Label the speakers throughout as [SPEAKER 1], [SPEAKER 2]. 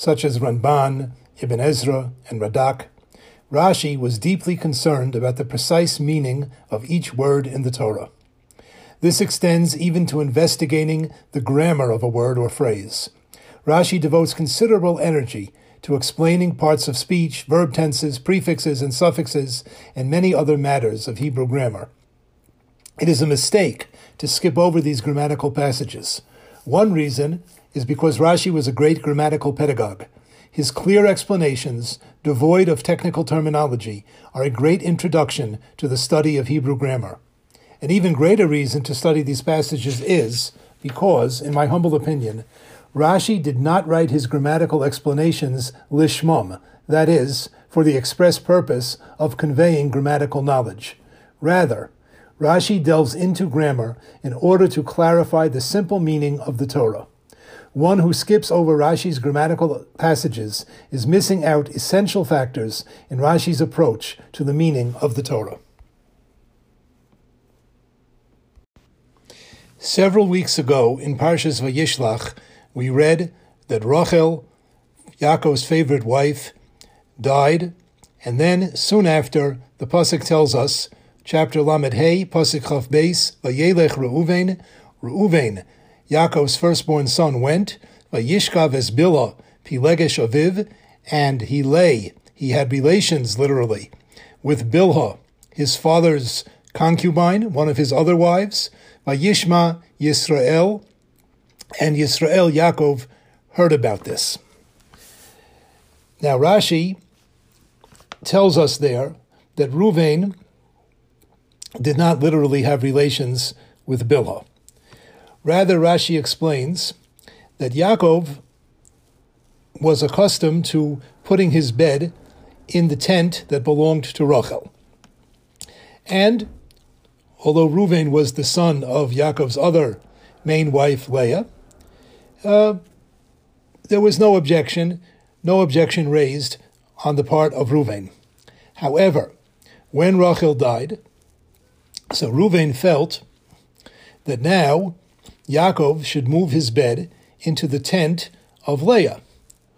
[SPEAKER 1] such as Ramban, Ibn Ezra, and Radak, Rashi was deeply concerned about the precise meaning of each word in the Torah. This extends even to investigating the grammar of a word or phrase. Rashi devotes considerable energy to explaining parts of speech, verb tenses, prefixes, and suffixes, and many other matters of Hebrew grammar. It is a mistake to skip over these grammatical passages. One reason is because Rashi was a great grammatical pedagogue. His clear explanations, devoid of technical terminology, are a great introduction to the study of Hebrew grammar. An even greater reason to study these passages is because, in my humble opinion, Rashi did not write his grammatical explanations lishmum, that is, for the express purpose of conveying grammatical knowledge. Rather, Rashi delves into grammar in order to clarify the simple meaning of the Torah. One who skips over Rashi's grammatical passages is missing out essential factors in Rashi's approach to the meaning of the Torah. Several weeks ago in Parshas Vayishlach, we read that Rachel, Yaakov's favorite wife, died, and then soon after, the pasuk tells us, chapter Lamed Hey, pasuk Chaf Beis, Vayelech Reuven, Reuven Yaakov's firstborn son went, Vayishkav es Bilha, Pilegesh Aviv, and he lay, he had relations literally, with Bilha, his father's concubine, one of his other wives, Vayishma Yisrael, and Yisrael Yaakov heard about this. Now Rashi tells us there that Ruvain did not literally have relations with Bilha. Rather, Rashi explains that Yaakov was accustomed to putting his bed in the tent that belonged to Rachel. And although Reuven was the son of Yaakov's other main wife, Leah, uh, there was no objection, no objection raised on the part of Reuven. However, when Rachel died, so Reuven felt that now Yaakov should move his bed into the tent of Leah,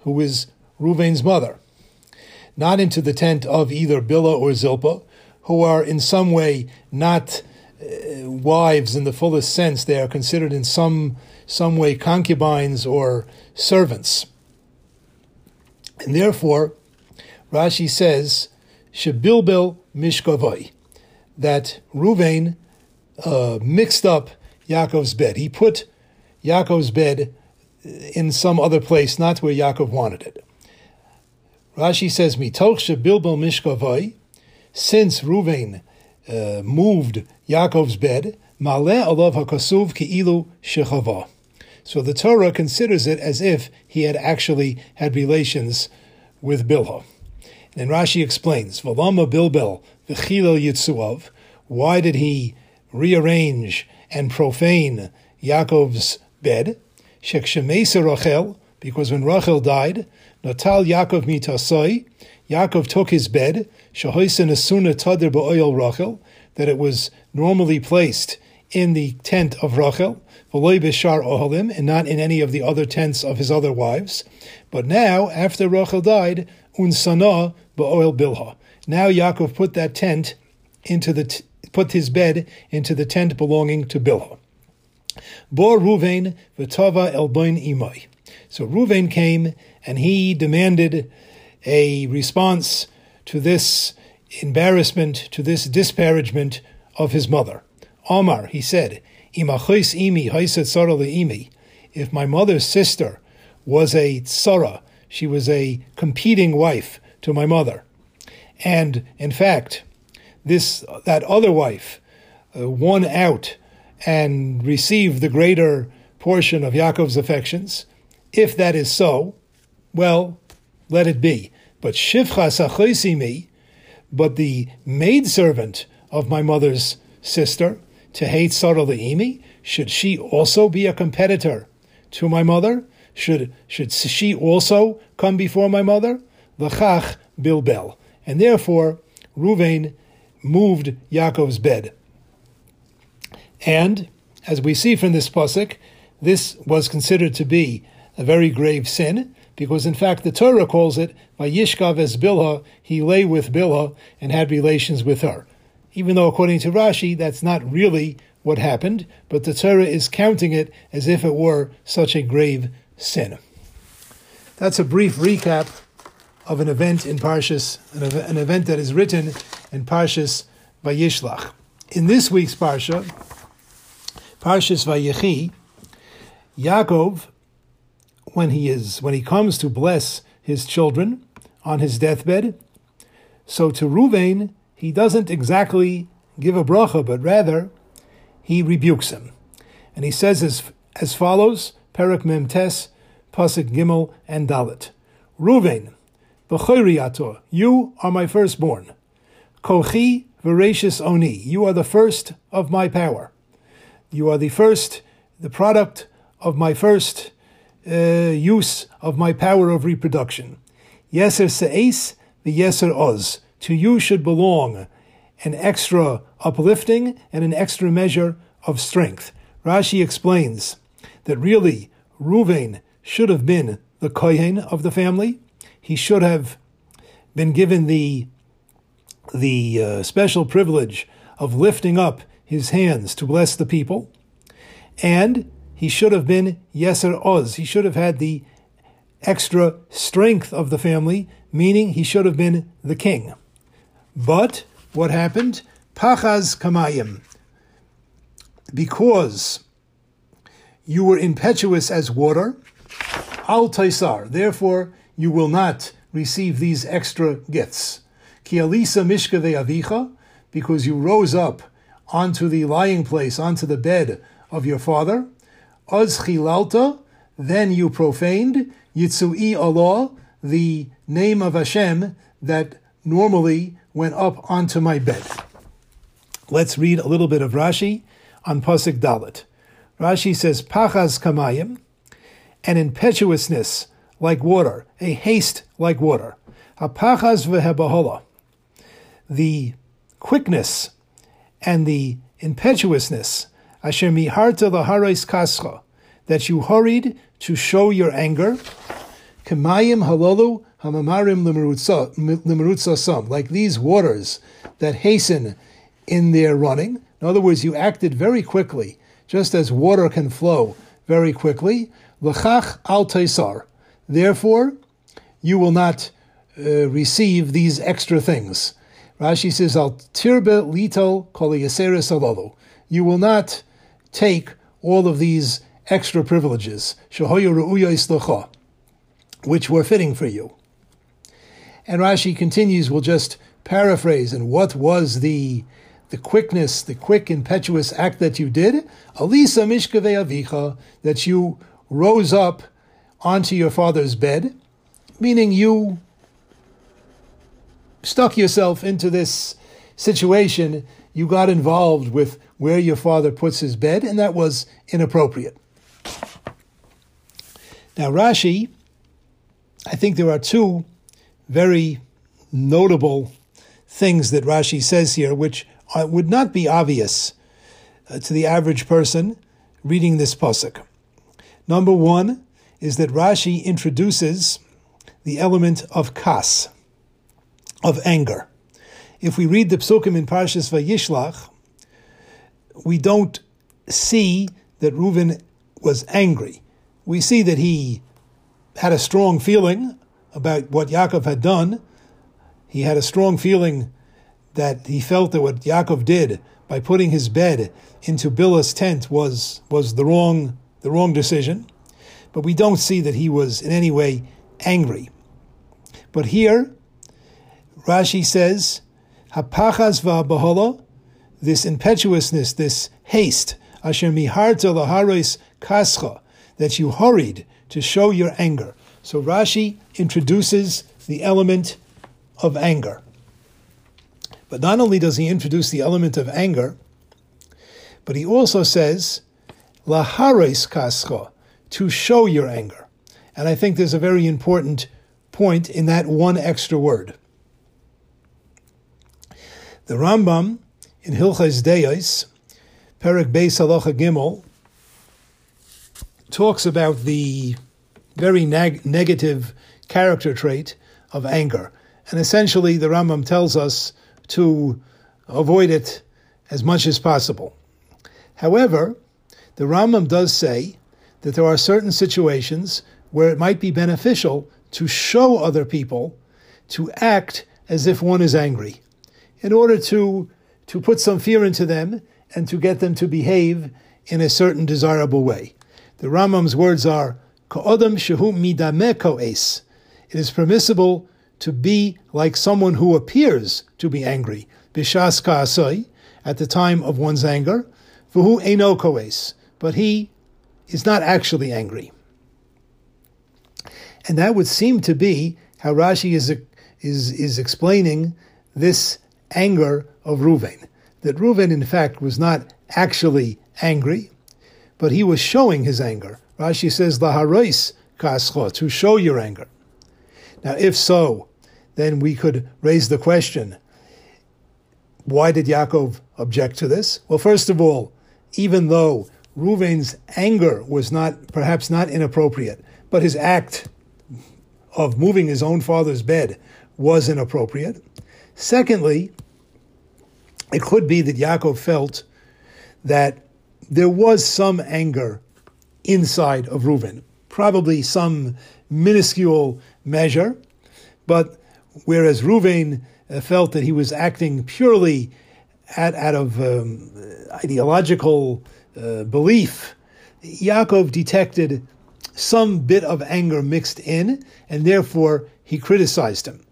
[SPEAKER 1] who is Reuven's mother, not into the tent of either Bilhah or Zilpah, who are in some way not uh, wives in the fullest sense. They are considered in some some way concubines or servants, and therefore, Rashi says, "Shebilbil mishkavoi," that Reuven uh, mixed up Yaakov's bed. He put Yaakov's bed in some other place, not where Yaakov wanted it. Rashi says, "Mitoch bilbel mishkavai," since Ruvain uh, moved Yaakov's bed, maleh alav hakasuv ki'ilu shechava. So the Torah considers it as if he had actually had relations with Bilhah. And Rashi explains, "V'lama bilbel v'chilel yitzuav." Why did he rearrange and profane Yaakov's bed. Shekshemesa Rachel, because when Rachel died, Natal Yaakov mitasoi, Yaakov took his bed, Shahoisen asuna tadir ba'oil Rachel, that it was normally placed in the tent of Rachel, v'loy b'shar ohalim, and not in any of the other tents of his other wives. But now, after Rachel died, unsana ba'oil bilha. Now Yaakov put that tent into the t- put his bed into the tent belonging to Bilhah. Bor Ruvain v'tava elboin imoi. So Ruvain came and he demanded a response to this embarrassment, to this disparagement of his mother. Omar, he said. If my mother's sister was a tsara, she was a competing wife to my mother. And in fact, this that other wife uh, won out and received the greater portion of Yaakov's affections, if that is so, well, let it be. But shivcha me, but the maidservant of my mother's sister, to hate Sarah should she also be a competitor to my mother? Should, should she also come before my mother? L'chach bilbel. And therefore, Ruvain moved Yaakov's bed. And, as we see from this pasuk, this was considered to be a very grave sin, because in fact the Torah calls it Vayishkav es Bilha, he lay with Bilha and had relations with her. Even though according to Rashi, that's not really what happened, but the Torah is counting it as if it were such a grave sin. That's a brief recap of an event in Parshas, an event that is written in Parshas Vayishlach. In this week's Parsha, Parshas Vayechi, Yaakov, when he is when he comes to bless his children on his deathbed, so to Ruvain he doesn't exactly give a bracha, but rather he rebukes him, and he says as as follows: Perak Memtes, Pasuk Gimel and Dalit. Ruvain, B'choiriato, you are my firstborn. Kochi v'reishis oni, you are the first of my power. You are the first, the product of my first uh, use of my power of reproduction. Yeser se'es, the yeser oz. To you should belong an extra uplifting and an extra measure of strength. Rashi explains that really Ruvain should have been the kohen of the family, he should have been given the the uh, special privilege of lifting up his hands to bless the people, and he should have been Yeser Oz. He should have had the extra strength of the family, meaning he should have been the king. But what happened? Pachaz Kamayim. Because you were impetuous as water, Al Taisar. Therefore, you will not receive these extra gifts. Ki alisa mishka avicha, because you rose up onto the lying place, onto the bed of your father. Az chilalta, then you profaned. Yitzui Allah, the name of Hashem that normally went up onto my bed. Let's read a little bit of Rashi on Pasuk Dalit. Rashi says, Pachas kamayim, an impetuousness like water, a haste like water. Hapachaz vehebahola, the quickness and the impetuousness, asher miharta laharais kascha, that you hurried to show your anger, kemayim halolu hamamarim limerutza like these waters that hasten in their running. In other words, you acted very quickly, just as water can flow very quickly. L'chach al taisar, Therefore, you will not uh, receive these extra things. Rashi says, Al tirbe lito alolo. You will not take all of these extra privileges, which were fitting for you. And Rashi continues, we'll just paraphrase, and what was the the quickness, the quick, impetuous act that you did? Alisa mishkave avicha, that you rose up onto your father's bed, meaning you stuck yourself into this situation, you got involved with where your father puts his bed, and that was inappropriate. Now, Rashi, I think there are two very notable things that Rashi says here, which would not be obvious uh, to the average person reading this pasuk. Number one, is that Rashi introduces the element of kas, of anger. If we read the psukim in Parshas Vayishlach, we don't see that Reuven was angry. We see that he had a strong feeling about what Yaakov had done. He had a strong feeling that he felt that what Yaakov did by putting his bed into Bilhah's tent was was the wrong the wrong decision but we don't see that he was in any way angry. But here, Rashi says, Hapachas va'bahala, this impetuousness, this haste, asher miharta laharis kascha, that you hurried to show your anger. So Rashi introduces the element of anger. But not only does he introduce the element of anger, but he also says, lahares kascha, to show your anger. And I think there's a very important point in that one extra word. The Rambam in Hilches Deis, Perik Beis Halacha Gimel, talks about the very neg- negative character trait of anger. And essentially, the Rambam tells us to avoid it as much as possible. However, the Rambam does say that there are certain situations where it might be beneficial to show other people to act as if one is angry in order to, to put some fear into them and to get them to behave in a certain desirable way. The Rambam's words are, Ka'odam shehu midameko es. It is permissible to be like someone who appears to be angry, bishas ka'asoi, at the time of one's anger, v'hu eno koes, but he is not actually angry. And that would seem to be how Rashi is, is, is explaining this anger of Reuven. That Reuven, in fact, was not actually angry, but he was showing his anger. Rashi says, Laharois kascho, to show your anger. Now, if so, then we could raise the question why did Yaakov object to this? Well, first of all, even though Reuven's anger was not perhaps not inappropriate, but his act of moving his own father's bed was inappropriate. Secondly, it could be that Yaakov felt that there was some anger inside of Reuven, probably some minuscule measure, but whereas Reuven uh, felt that he was acting purely out, out of um, ideological uh, belief, Yaakov detected some bit of anger mixed in, and therefore he criticized him.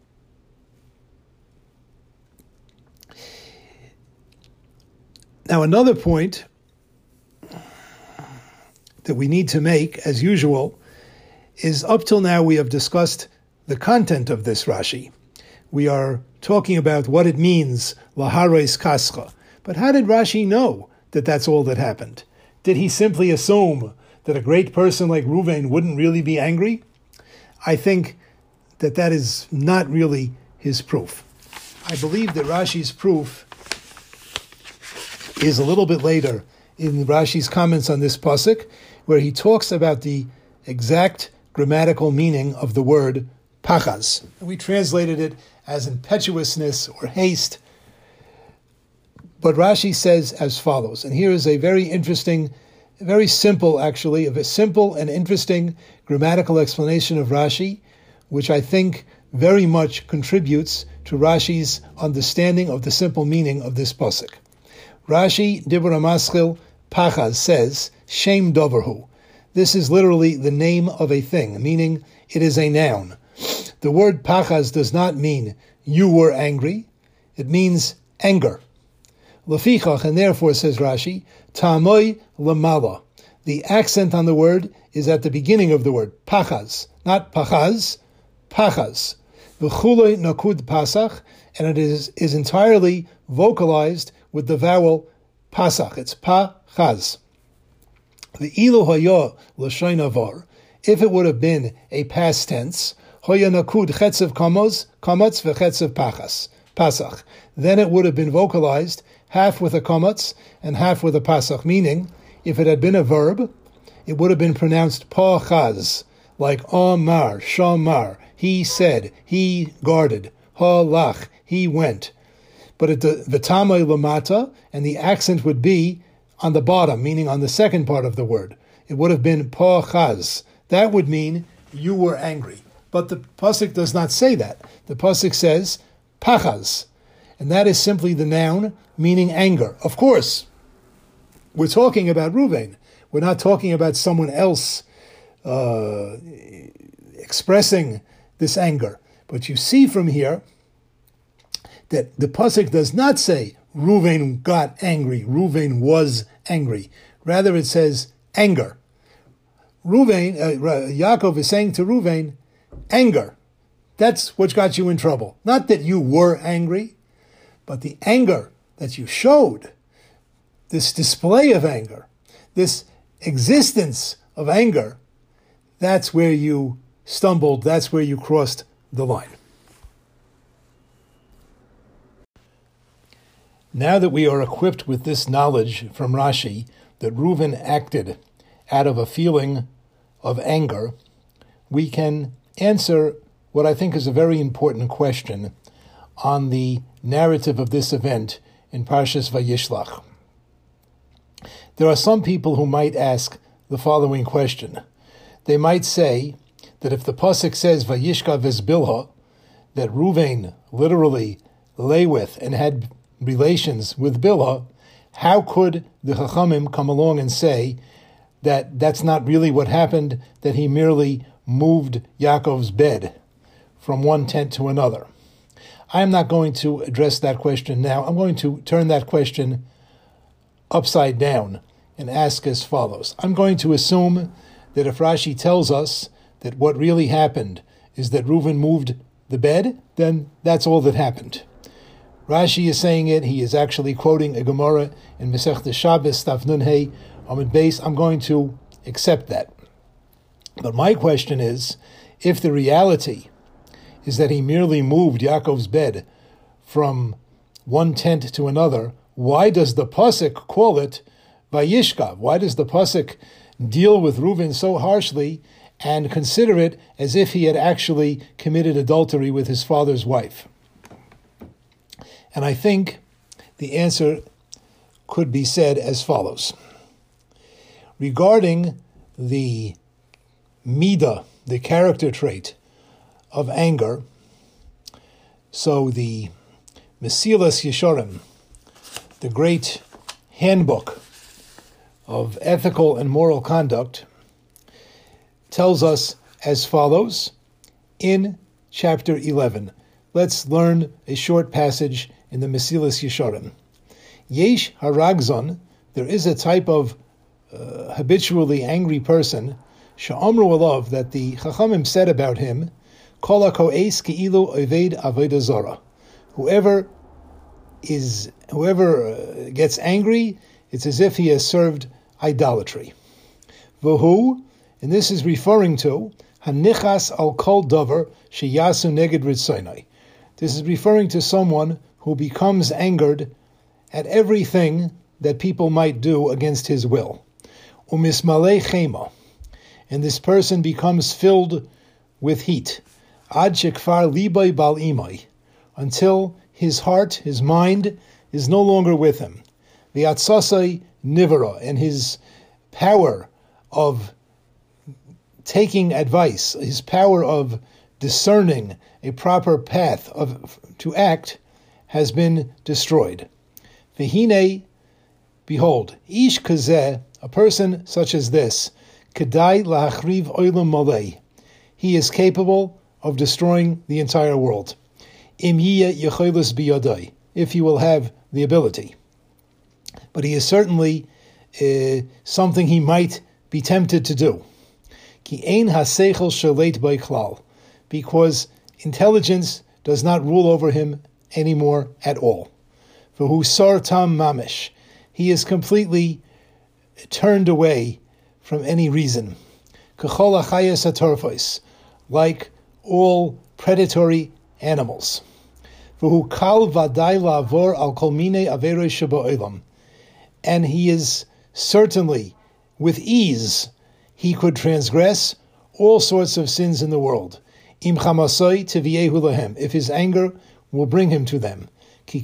[SPEAKER 1] Now, another point that we need to make, as usual, is up till now we have discussed the content of this Rashi. We are talking about what it means, lahares kascha. But how did Rashi know that that's all that happened? Did he simply assume that a great person like Ruvain wouldn't really be angry? I think that that is not really his proof. I believe that Rashi's proof is a little bit later in Rashi's comments on this pasuk, where he talks about the exact grammatical meaning of the word pachas. We translated it as impetuousness or haste. But Rashi says as follows, and here is a very interesting, very simple actually, a simple and interesting grammatical explanation of Rashi, which I think very much contributes to Rashi's understanding of the simple meaning of this pasuk. Rashi Dibra Maschil Pachaz says, Shem Doverhu. This is literally the name of a thing, meaning it is a noun. The word Pachaz does not mean you were angry, it means anger. Lefichach, and therefore, says Rashi, Tamoy Lamala. The accent on the word is at the beginning of the word, Pachaz, not Pachaz, Pachaz. V'chuloi nakud pasach, and it is, is entirely vocalized with the vowel pasach. It's pa chaz. The ilu hoyo l'shoinavar. If it would have been a past tense, hoya nakud chetzev kamos, kamats v'chetzev pachas, pasach. Then it would have been vocalized half with a kamats and half with a pasach, meaning, if it had been a verb, it would have been pronounced pa chaz, like Amar, Shamar, he said, he guarded, ha lach, he went but it, the v'tamay lamata, and the accent would be on the bottom, meaning on the second part of the word. It would have been pachaz. That would mean you were angry. But the pasuk does not say that. The pasuk says pachaz, and that is simply the noun meaning anger. Of course, we're talking about Ruvain. We're not talking about someone else uh, expressing this anger. But you see from here that the pasuk does not say Ruvain got angry, Ruvain was angry. Rather, it says anger. Ruvain, uh, Yaakov is saying to Ruvain, anger. That's what got you in trouble. Not that you were angry, but the anger that you showed, this display of anger, this existence of anger, that's where you stumbled, that's where you crossed the line. Now that we are equipped with this knowledge from Rashi that Reuven acted out of a feeling of anger, we can answer what I think is a very important question on the narrative of this event in Parshas Vayishlach. There are some people who might ask the following question. They might say that if the pasuk says Vayishka Vizbilha, that Ruvain literally lay with and had relations with Bilha, how could the Chachamim come along and say that that's not really what happened, that he merely moved Yaakov's bed from one tent to another? I am not going to address that question now. I'm going to turn that question upside down and ask as follows. I'm going to assume that if Rashi tells us that what really happened is that Reuven moved the bed, then that's all that happened. Rashi is saying it. He is actually quoting a Gemara in Masech Shabbos, Stav Nunhei, Amid Base. I'm going to accept that. But my question is, if the reality is that he merely moved Yaakov's bed from one tent to another, why does the pasuk call it Vayishkav? Why does the pasuk deal with Reuven so harshly and consider it as if he had actually committed adultery with his father's wife? And I think the answer could be said as follows. Regarding the Mida, the character trait of anger, so the Mesilas Yesharim, the great handbook of ethical and moral conduct, tells us as follows in chapter 11. Let's learn a short passage in the Mesilas Yesharim. Yesh haragzon, there is a type of uh, habitually angry person, sha'amru alav, that the Chachamim said about him, Whoever is, whoever uh, gets angry, it's as if he has served idolatry. Vahu, and this is referring to hanichas al kol davar sheyasu neged ritzainai. This is referring to someone who becomes angered at everything that people might do against his will. Umismale chema, and this person becomes filled with heat. Ad shekfar libay bal imai, until his heart, his mind, is no longer with him. The atzasai nivara, and his power of taking advice, his power of discerning a proper path of to act has been destroyed. Vihine, behold, ish kazeh, a person such as this, kedai lachriv oilam malei. He is capable of destroying the entire world. If he will have the ability. But he is certainly uh, something he might be tempted to do. Because intelligence does not rule over him anymore at all. For who sartam mamish, he is completely turned away from any reason. like all predatory animals. And he is certainly with ease he could transgress all sorts of sins in the world. If his anger will bring him to them. He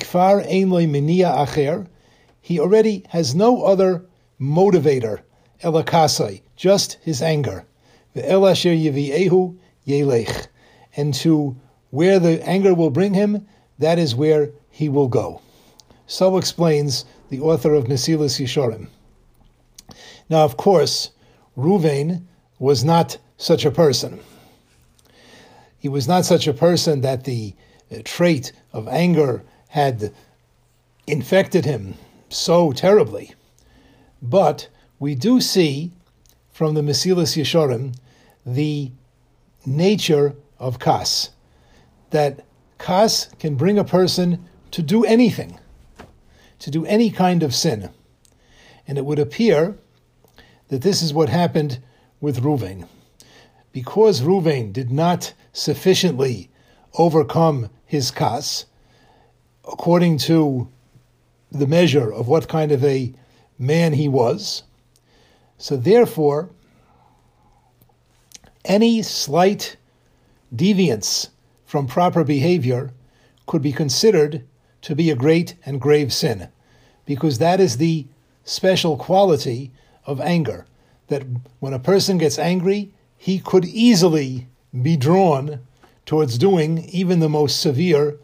[SPEAKER 1] already has no other motivator, elakasai, just his anger. Ve'elasher yiviehu yelech. And to where the anger will bring him, that is where he will go. So explains the author of Mesilas Yesharim. Now, of course, Ruvain was not such a person. He was not such a person that the uh, trait of anger had infected him so terribly. But we do see from the Mesilas Yesharim the nature of kas, that kas can bring a person to do anything, to do any kind of sin. And it would appear that this is what happened with Ruvain. Because Ruvain did not sufficiently overcome his kas, according to the measure of what kind of a man he was, so therefore, any slight deviance from proper behavior could be considered to be a great and grave sin, because that is the special quality of anger. That when a person gets angry, he could easily be drawn towards doing even the most severe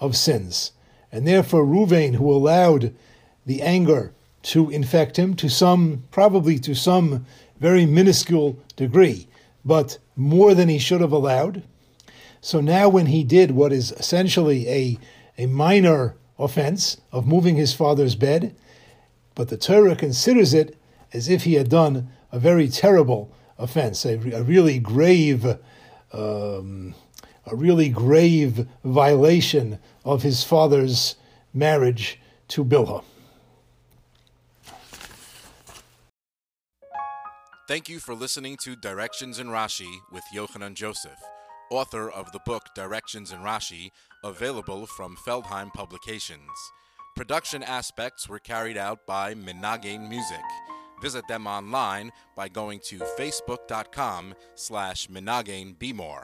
[SPEAKER 1] of sins. And therefore, Ruvain, who allowed the anger to infect him to some, probably to some very minuscule degree, but more than he should have allowed. So now, when he did what is essentially a, a minor offense of moving his father's bed, but the Torah considers it as if he had done a very terrible offense, a, a really grave, um, a really grave violation of his father's marriage to Bilhah.
[SPEAKER 2] Thank you for listening to Directions in Rashi with Yochanan Joseph, author of the book Directions in Rashi, available from Feldheim Publications. Production aspects were carried out by Menagin Music. Visit them online by going to facebook.com slash Bmore.